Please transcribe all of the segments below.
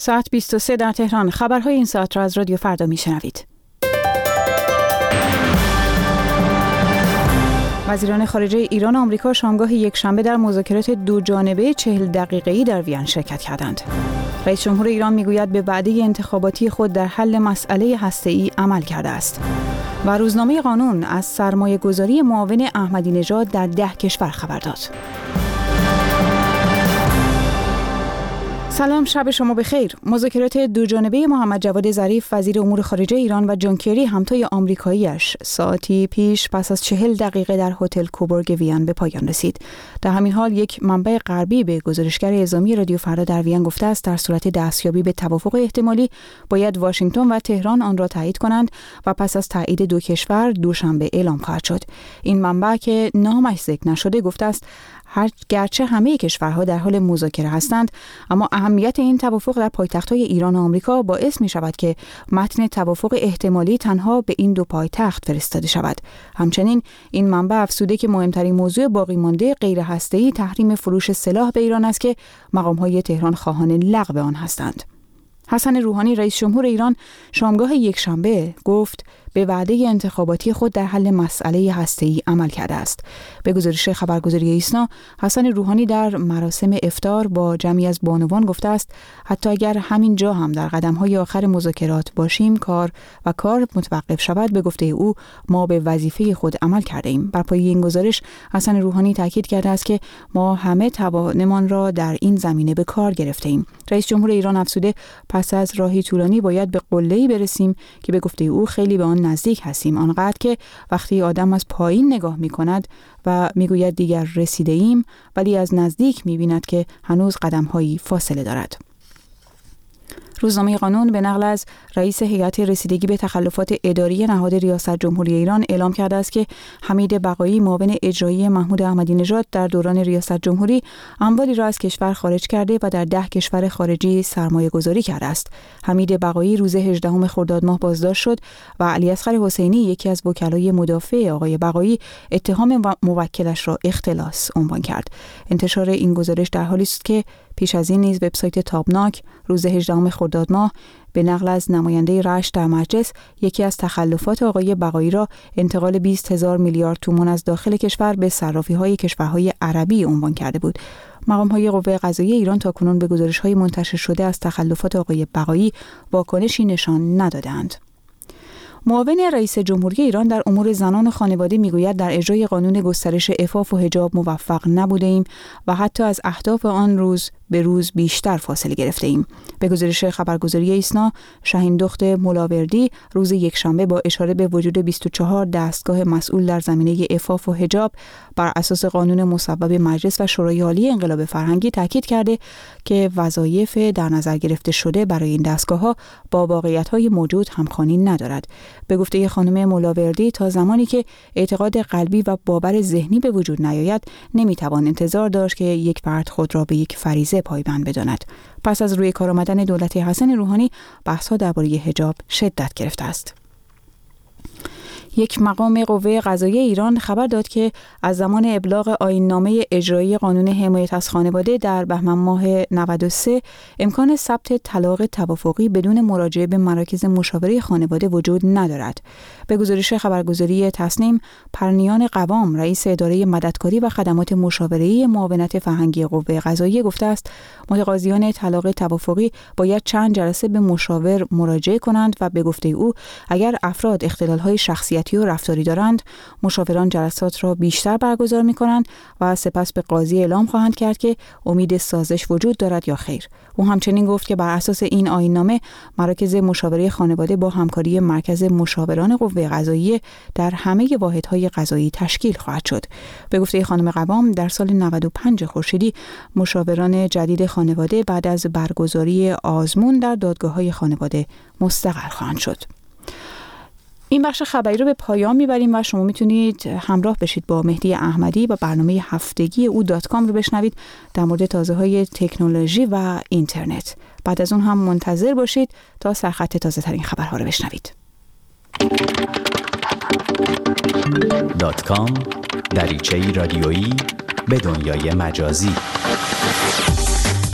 ساعت 23 در تهران خبرهای این ساعت را از رادیو فردا میشنوید. وزیران خارجه ایران و آمریکا شامگاه یک شنبه در مذاکرات دو جانبه چهل دقیقه‌ای در وین شرکت کردند. رئیس جمهور ایران می‌گوید به وعده انتخاباتی خود در حل مسئله هسته‌ای عمل کرده است. و روزنامه قانون از سرمایه گذاری معاون احمدی نژاد در ده کشور خبر داد. سلام شب شما بخیر. مذاکرات دو جانبه محمد جواد ظریف وزیر امور خارجه ایران و جان کری همتای آمریکاییش ساعتی پیش پس از چهل دقیقه در هتل کوبورگ وین به پایان رسید. در همین حال یک منبع غربی به گزارشگر اعزامی رادیو فردا در وین گفته است در صورت دستیابی به توافق احتمالی باید واشنگتن و تهران آن را تایید کنند و پس از تایید دو کشور دوشنبه اعلام خواهد شد. این منبع که نامش ذکر نشده گفته است هر گرچه همه کشورها در حال مذاکره هستند اما اهمیت این توافق در پایتخت‌های ایران و آمریکا باعث می شود که متن توافق احتمالی تنها به این دو پایتخت فرستاده شود. همچنین این منبع افسوده که مهمترین موضوع باقی مانده غیر هسته‌ای تحریم فروش سلاح به ایران است که مقام‌های تهران خواهان لغو آن هستند. حسن روحانی رئیس جمهور ایران شامگاه یکشنبه گفت به وعده انتخاباتی خود در حل مسئله هسته‌ای عمل کرده است. به گزارش خبرگزاری ایسنا، حسن روحانی در مراسم افتار با جمعی از بانوان گفته است حتی اگر همین جا هم در قدم‌های آخر مذاکرات باشیم کار و کار متوقف شود به گفته او ما به وظیفه خود عمل کرده ایم. بر پایه این گزارش حسن روحانی تاکید کرده است که ما همه توانمان را در این زمینه به کار گرفته ایم. رئیس جمهور ایران افسوده پس از راهی طولانی باید به قله‌ای برسیم که به گفته او خیلی به آن نزدیک هستیم آنقدر که وقتی آدم از پایین نگاه می کند و می‌گوید دیگر رسیده ایم ولی از نزدیک می بیند که هنوز قدم هایی فاصله دارد. روزنامه قانون به نقل از رئیس هیئت رسیدگی به تخلفات اداری نهاد ریاست جمهوری ایران اعلام کرده است که حمید بقایی معاون اجرایی محمود احمدی نژاد در دوران ریاست جمهوری اموالی را از کشور خارج کرده و در ده کشور خارجی سرمایه گذاری کرده است. حمید بقایی روز 18 خرداد ماه بازداشت شد و علی اصغر حسینی یکی از وکلای مدافع آقای بقایی اتهام موکلش را اختلاس عنوان کرد. انتشار این گزارش در حالی است که پیش از این نیز وبسایت تابناک روز 18 خرداد ماه به نقل از نماینده رشت در مجلس یکی از تخلفات آقای بقایی را انتقال 20 هزار میلیارد تومان از داخل کشور به صرافی های کشورهای عربی عنوان کرده بود. مقام های قوه قضاییه ایران تا کنون به گزارش های منتشر شده از تخلفات آقای بقایی واکنشی نشان ندادند. معاون رئیس جمهوری ایران در امور زنان و خانواده می‌گوید در اجرای قانون گسترش افاف و حجاب موفق نبوده ایم و حتی از اهداف آن روز به روز بیشتر فاصله گرفته ایم. به گزارش خبرگزاری ایسنا شهین دخت ملاوردی روز یکشنبه با اشاره به وجود 24 دستگاه مسئول در زمینه افاف و حجاب بر اساس قانون مصوب مجلس و شورای عالی انقلاب فرهنگی تاکید کرده که وظایف در نظر گرفته شده برای این دستگاه ها با واقعیت های موجود همخوانی ندارد. به گفته خانم ملاوردی تا زمانی که اعتقاد قلبی و باور ذهنی به وجود نیاید نمی‌توان انتظار داشت که یک فرد خود را به یک فریزه پایبند بداند. پس از روی کار آمدن دولت حسن روحانی بحثها درباره حجاب شدت گرفته است. یک مقام قوه قضایی ایران خبر داد که از زمان ابلاغ آیننامه اجرایی قانون حمایت از خانواده در بهمن ماه 93 امکان ثبت طلاق توافقی بدون مراجعه به مراکز مشاوره خانواده وجود ندارد. به گزارش خبرگزاری تصنیم پرنیان قوام رئیس اداره مددکاری و خدمات مشاوره‌ای معاونت فرهنگی قوه قضاییه گفته است متقاضیان طلاق توافقی باید چند جلسه به مشاور مراجعه کنند و به گفته او اگر افراد اختلال‌های شخصیت و رفتاری دارند. مشاوران جلسات را بیشتر برگزار می کنند و سپس به قاضی اعلام خواهند کرد که امید سازش وجود دارد یا خیر. او همچنین گفت که بر اساس این آیین نامه مراکز مشاوره خانواده با همکاری مرکز مشاوران قوه قضاییه در همه واحدهای قضایی تشکیل خواهد شد. به گفته خانم قوام در سال 95 خورشیدی مشاوران جدید خانواده بعد از برگزاری آزمون در دادگاه های خانواده مستقر خواهند شد. این بخش خبری رو به پایان می‌بریم و شما می‌تونید همراه بشید با مهدی احمدی و برنامه هفتگی او دات کام رو بشنوید در مورد تازه های تکنولوژی و اینترنت. بعد از اون هم منتظر باشید تا سرخط تازه ترین خبرها رو بشنوید. دات کام دریچه رادیویی به دنیای مجازی.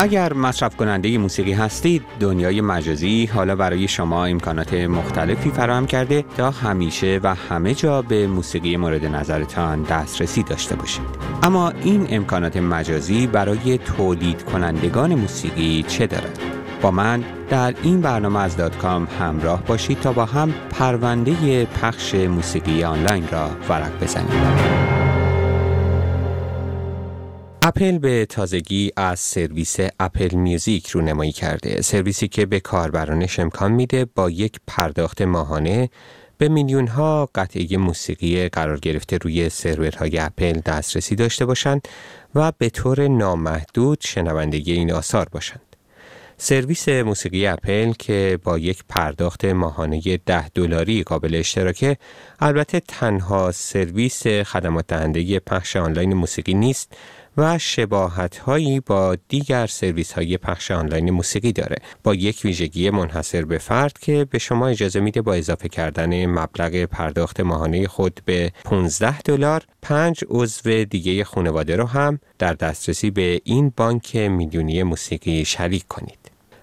اگر مصرف کننده موسیقی هستید دنیای مجازی حالا برای شما امکانات مختلفی فراهم کرده تا همیشه و همه جا به موسیقی مورد نظرتان دسترسی داشته باشید اما این امکانات مجازی برای تولید کنندگان موسیقی چه دارد؟ با من در این برنامه از دات کام همراه باشید تا با هم پرونده پخش موسیقی آنلاین را ورق بزنیم. اپل به تازگی از سرویس اپل میوزیک رو نمایی کرده سرویسی که به کاربرانش امکان میده با یک پرداخت ماهانه به میلیون ها قطعه موسیقی قرار گرفته روی سرورهای اپل دسترسی داشته باشند و به طور نامحدود شنوندگی این آثار باشند. سرویس موسیقی اپل که با یک پرداخت ماهانه 10 دلاری قابل اشتراکه البته تنها سرویس خدمات دهنده پخش آنلاین موسیقی نیست و شباهت هایی با دیگر سرویس های پخش آنلاین موسیقی داره. با یک ویژگی منحصر به فرد که به شما اجازه میده با اضافه کردن مبلغ پرداخت ماهانه خود به 15 دلار پنج عضو دیگه خانواده رو هم در دسترسی به این بانک میلیونی موسیقی شریک کنید.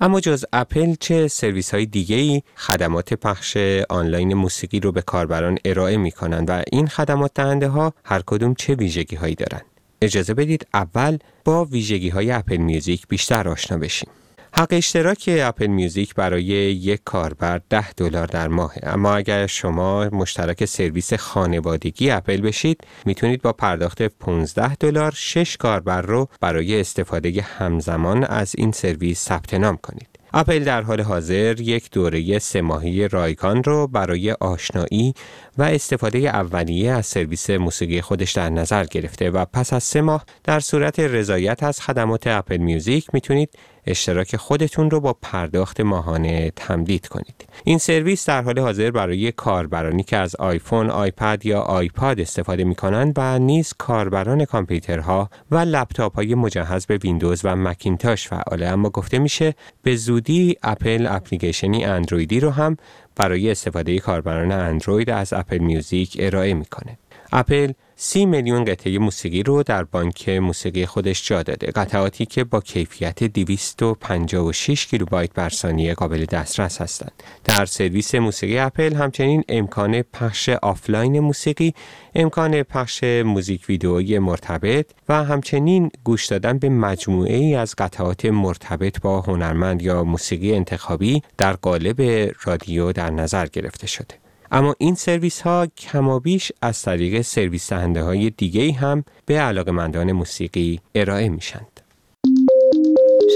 اما جز اپل چه سرویس های دیگه ای خدمات پخش آنلاین موسیقی رو به کاربران ارائه می کنند و این خدمات دهنده ها هر کدوم چه ویژگی هایی دارند؟ اجازه بدید اول با ویژگی های اپل میوزیک بیشتر آشنا بشیم. حق اشتراک اپل میوزیک برای یک کاربر 10 دلار در ماه اما اگر شما مشترک سرویس خانوادگی اپل بشید می‌تونید با پرداخت 15 دلار 6 کاربر رو برای استفاده همزمان از این سرویس ثبت نام کنید اپل در حال حاضر یک دوره سه ماهی رایگان رو برای آشنایی و استفاده اولیه از سرویس موسیقی خودش در نظر گرفته و پس از سه ماه در صورت رضایت از خدمات اپل میوزیک می‌تونید اشتراک خودتون رو با پرداخت ماهانه تمدید کنید. این سرویس در حال حاضر برای کاربرانی که از آیفون، آیپد یا آیپاد استفاده می کنند و نیز کاربران کامپیوترها و لپتاپ های مجهز به ویندوز و مکینتاش فعاله اما گفته میشه به زودی اپل اپلیکیشنی اندرویدی رو هم برای استفاده کاربران اندروید از اپل میوزیک ارائه می‌کنه. اپل سی میلیون قطعه موسیقی رو در بانک موسیقی خودش جا داده. قطعاتی که با کیفیت 256 کیلوبایت بر ثانیه قابل دسترس هستند. در سرویس موسیقی اپل همچنین امکان پخش آفلاین موسیقی امکان پخش موزیک ویدئویی مرتبط و همچنین گوش دادن به مجموعه ای از قطعات مرتبط با هنرمند یا موسیقی انتخابی در قالب رادیو در نظر گرفته شده. اما این سرویس ها کمابیش از طریق سرویس دهنده های دیگه هم به علاقه مندان موسیقی ارائه میشند.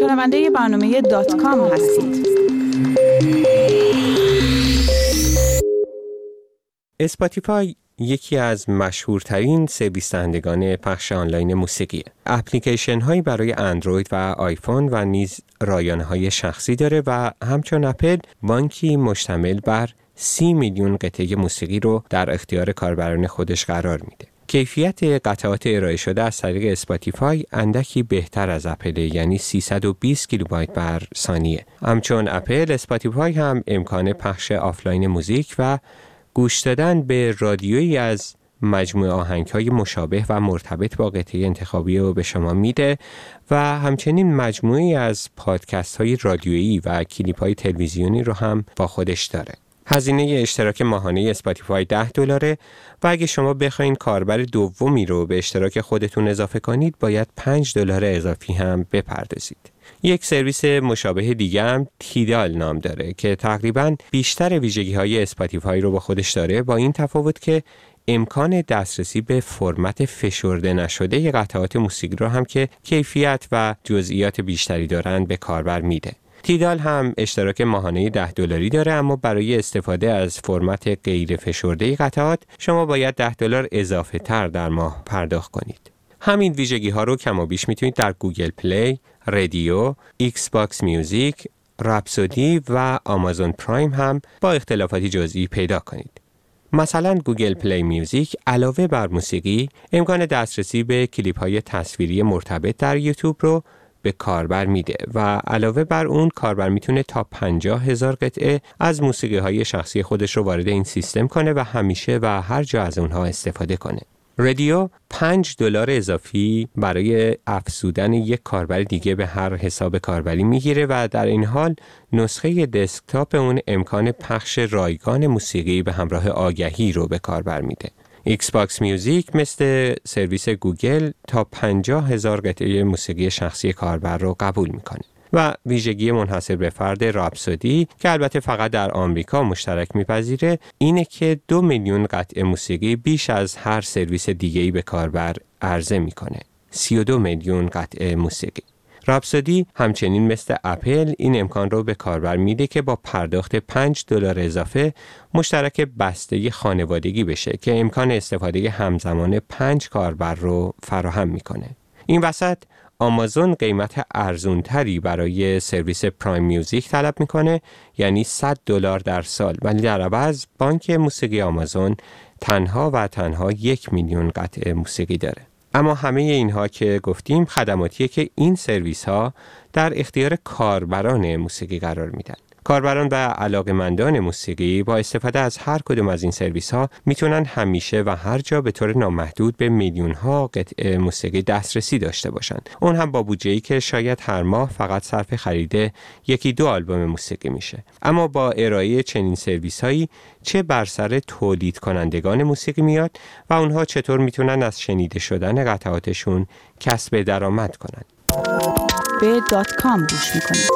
شنونده برنامه دات کام هستید. اسپاتیفای یکی از مشهورترین سرویس دهندگان پخش آنلاین موسیقی اپلیکیشن هایی برای اندروید و آیفون و نیز رایانه های شخصی داره و همچون اپل بانکی مشتمل بر سی میلیون قطعه موسیقی رو در اختیار کاربران خودش قرار میده. کیفیت قطعات ارائه شده از طریق اسپاتیفای اندکی بهتر از اپل یعنی 320 کیلوبایت بر ثانیه. همچون اپل اسپاتیفای هم امکان پخش آفلاین موزیک و گوش دادن به رادیویی از مجموعه آهنگ های مشابه و مرتبط با قطعه انتخابی رو به شما میده و همچنین مجموعی از پادکست های رادیویی و کلیپ های تلویزیونی رو هم با خودش داره. هزینه اشتراک ماهانه اسپاتیفای 10 دلاره و اگه شما بخواین کاربر دومی رو به اشتراک خودتون اضافه کنید باید 5 دلار اضافی هم بپردازید. یک سرویس مشابه دیگه هم تیدال نام داره که تقریبا بیشتر ویژگی های اسپاتیفای رو با خودش داره با این تفاوت که امکان دسترسی به فرمت فشرده نشده قطعات موسیقی رو هم که کیفیت و جزئیات بیشتری دارند به کاربر میده. Tidal هم اشتراک ماهانه 10 دلاری داره اما برای استفاده از فرمت غیر فشرده قطعات شما باید 10 دلار اضافه تر در ماه پرداخت کنید. همین ویژگی ها رو کم و بیش می‌تونید در Google Play، Rdio، Xbox Music، Rhapsody و Amazon Prime هم با اختلافاتی جزئی پیدا کنید. مثلا Google Play Music علاوه بر موسیقی امکان دسترسی به کلیپ های تصویری مرتبط در یوتیوب رو به کاربر میده و علاوه بر اون کاربر می‌تونه تا 50 هزار قطعه از موسیقی های شخصی خودش رو وارد این سیستم کنه و همیشه و هر جا از اونها استفاده کنه. Rdio 5 دلار اضافی برای افزودن یک کاربر دیگه به هر حساب کاربری می‌گیره و در این حال نسخه دسکتاپ اون امکان پخش رایگان موسیقی به همراه آگهی رو به کاربر میده. Xbox Music مثل سرویس گوگل تا 50 هزار قطعه موسیقی شخصی کاربر رو قبول می‌کنه. و ویژگی منحصر به فرد راپسودی که البته فقط در آمریکا مشترک میپذیره اینه که دو میلیون قطعه موسیقی بیش از هر سرویس دیگه‌ای به کاربر عرضه می‌کنه 32 میلیون قطعه موسیقی راپسودی همچنین مثل اپل این امکان رو به کاربر میده که با پرداخت 5 دلار اضافه مشترک بستگی خانوادگی بشه که امکان استفاده همزمان 5 کاربر رو فراهم می‌کنه. این وسط آمازون قیمت ارزونتری برای سرویس پرایم میوزیک طلب می‌کنه یعنی 100 دلار در سال ولی در عوض بانک موسیقی آمازون تنها و تنها یک میلیون قطعه موسیقی داره اما همه اینها که گفتیم خدماتیه که این سرویس ها در اختیار کاربران موسیقی قرار میدن کاربران و علاقمندان موسیقی با استفاده از هر کدوم از این سرویس ها می‌تونن همیشه و هر جا به طور نامحدود به میلیون ها موسیقی دسترسی داشته باشند. اون هم با بودجه که شاید هر ماه فقط صرف خرید یکی دو آلبوم موسیقی میشه. اما با ارائه چنین سرویس هایی چه بر سر تولید کنندگان موسیقی میاد و اونها چطور می‌تونن از شنیده شدن قطعاتشون کسب درآمد کنند. به دات کام گوش می‌کنید.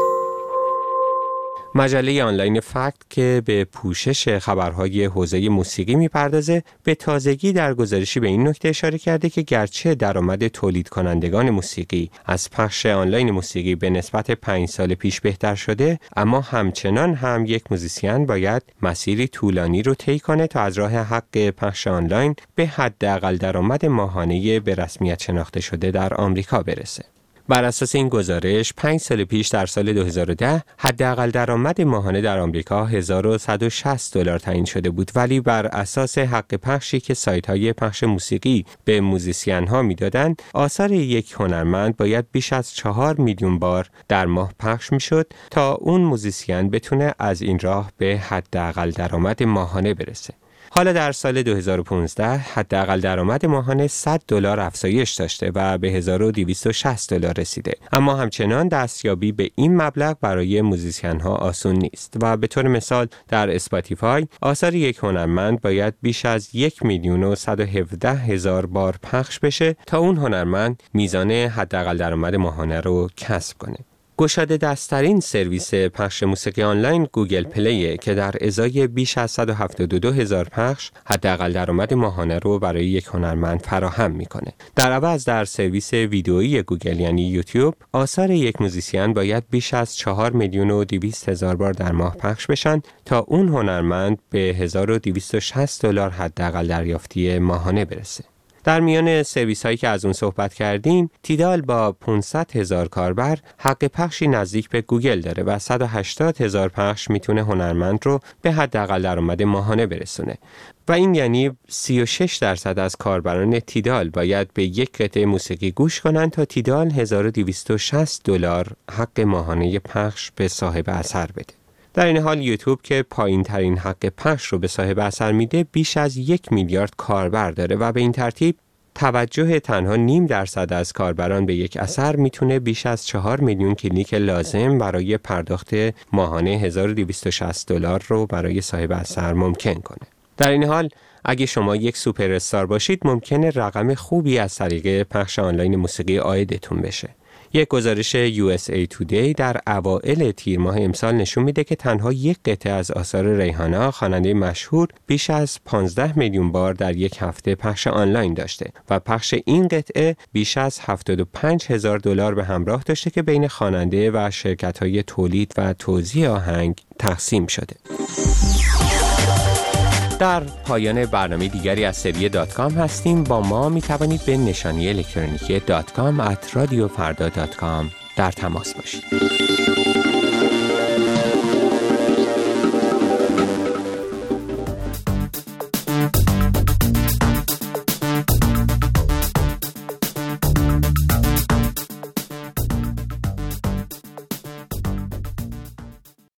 مجله آنلاین Fact که به پوشش خبرهای حوزه موسیقی می‌پردازه به تازگی در گزارشی به این نکته اشاره کرده که گرچه درآمد تولید کنندگان موسیقی از پخش آنلاین موسیقی به نسبت پنج سال پیش بهتر شده اما همچنان هم یک موزیسین باید مسیری طولانی رو طی کنه تا از راه حق پخش آنلاین به حداقل درآمد ماهانه به رسمیت شناخته شده در آمریکا برسه. بر اساس این گزارش 5 سال پیش در سال 2010 حداقل درآمد ماهانه در آمریکا 1160 دلار تعیین شده بود. ولی بر اساس حق پخشی که سایت های پخش موسیقی به موزیسین ها می‌دادند آثار یک هنرمند باید بیش از 4 میلیون بار در ماه پخش می‌شد تا اون موزیسین بتونه از این راه به حداقل درآمد ماهانه برسه. حالا در سال 2015 حداقل درآمد ماهانه 100 دلار افزایش داشته و به 1260 دلار رسیده. اما همچنان دستیابی به این مبلغ برای موزیسین ها آسون نیست و به طور مثال در Spotify آثار یک هنرمند باید بیش از یک میلیون و 117 هزار بار پخش بشه تا اون هنرمند میزان حداقل درآمد ماهانه رو کسب کنه. گشاده دستترین سرویس پخش موسیقی آنلاین Google Play ه که در ازای بیش از 172 هزار پخش حداقل درآمد ماهانه رو برای یک هنرمند فراهم می‌کنه. در عوض در سرویس ویدئویی گوگل یعنی یوتیوب آثار یک موزیسین باید بیش از 4 میلیون و 200 هزار بار در ماه پخش بشن تا اون هنرمند به 1260 دلار حداقل دریافتی ماهانه برسه. در میان سرویس هایی که از اون صحبت کردیم تیدال با 500 هزار کاربر حق پخشی نزدیک به گوگل داره و 180 هزار پخش می‌تونه هنرمند رو به حداقل درآمد ماهانه برسونه و این یعنی 36 درصد از کاربران تیدال باید به یک قطعه موسیقی گوش کنند تا تیدال 1260 دلار حق ماهانه پخش به صاحب اثر بده. در این حال یوتیوب که پایین ترین حق پخش رو به صاحب اثر میده بیش از یک میلیارد کاربر داره و به این ترتیب توجه تنها نیم درصد از کاربران به یک اثر می‌تونه بیش از چهار میلیون کلیک لازم برای پرداخت ماهانه 1260 دلار رو برای صاحب اثر ممکن کنه. در این حال اگه شما یک سوپر استار باشید ممکنه رقم خوبی از طریق پخش آنلاین موسیقی آیدتون بشه. یک گزارش USA Today در اوائل تیر ماه امسال نشون میده که تنها یک قطعه از آثار ریحانا خواننده مشهور بیش از 15 میلیون بار در یک هفته پخش آنلاین داشته و پخش این قطعه بیش از 75 هزار دلار به همراه داشته که بین خواننده و شرکت های تولید و توزیع آهنگ تقسیم شده. در پایان برنامه دیگری از سری دات کام هستیم. با ما می توانید به نشانی الکترونیکی دات کام در تماس باشید.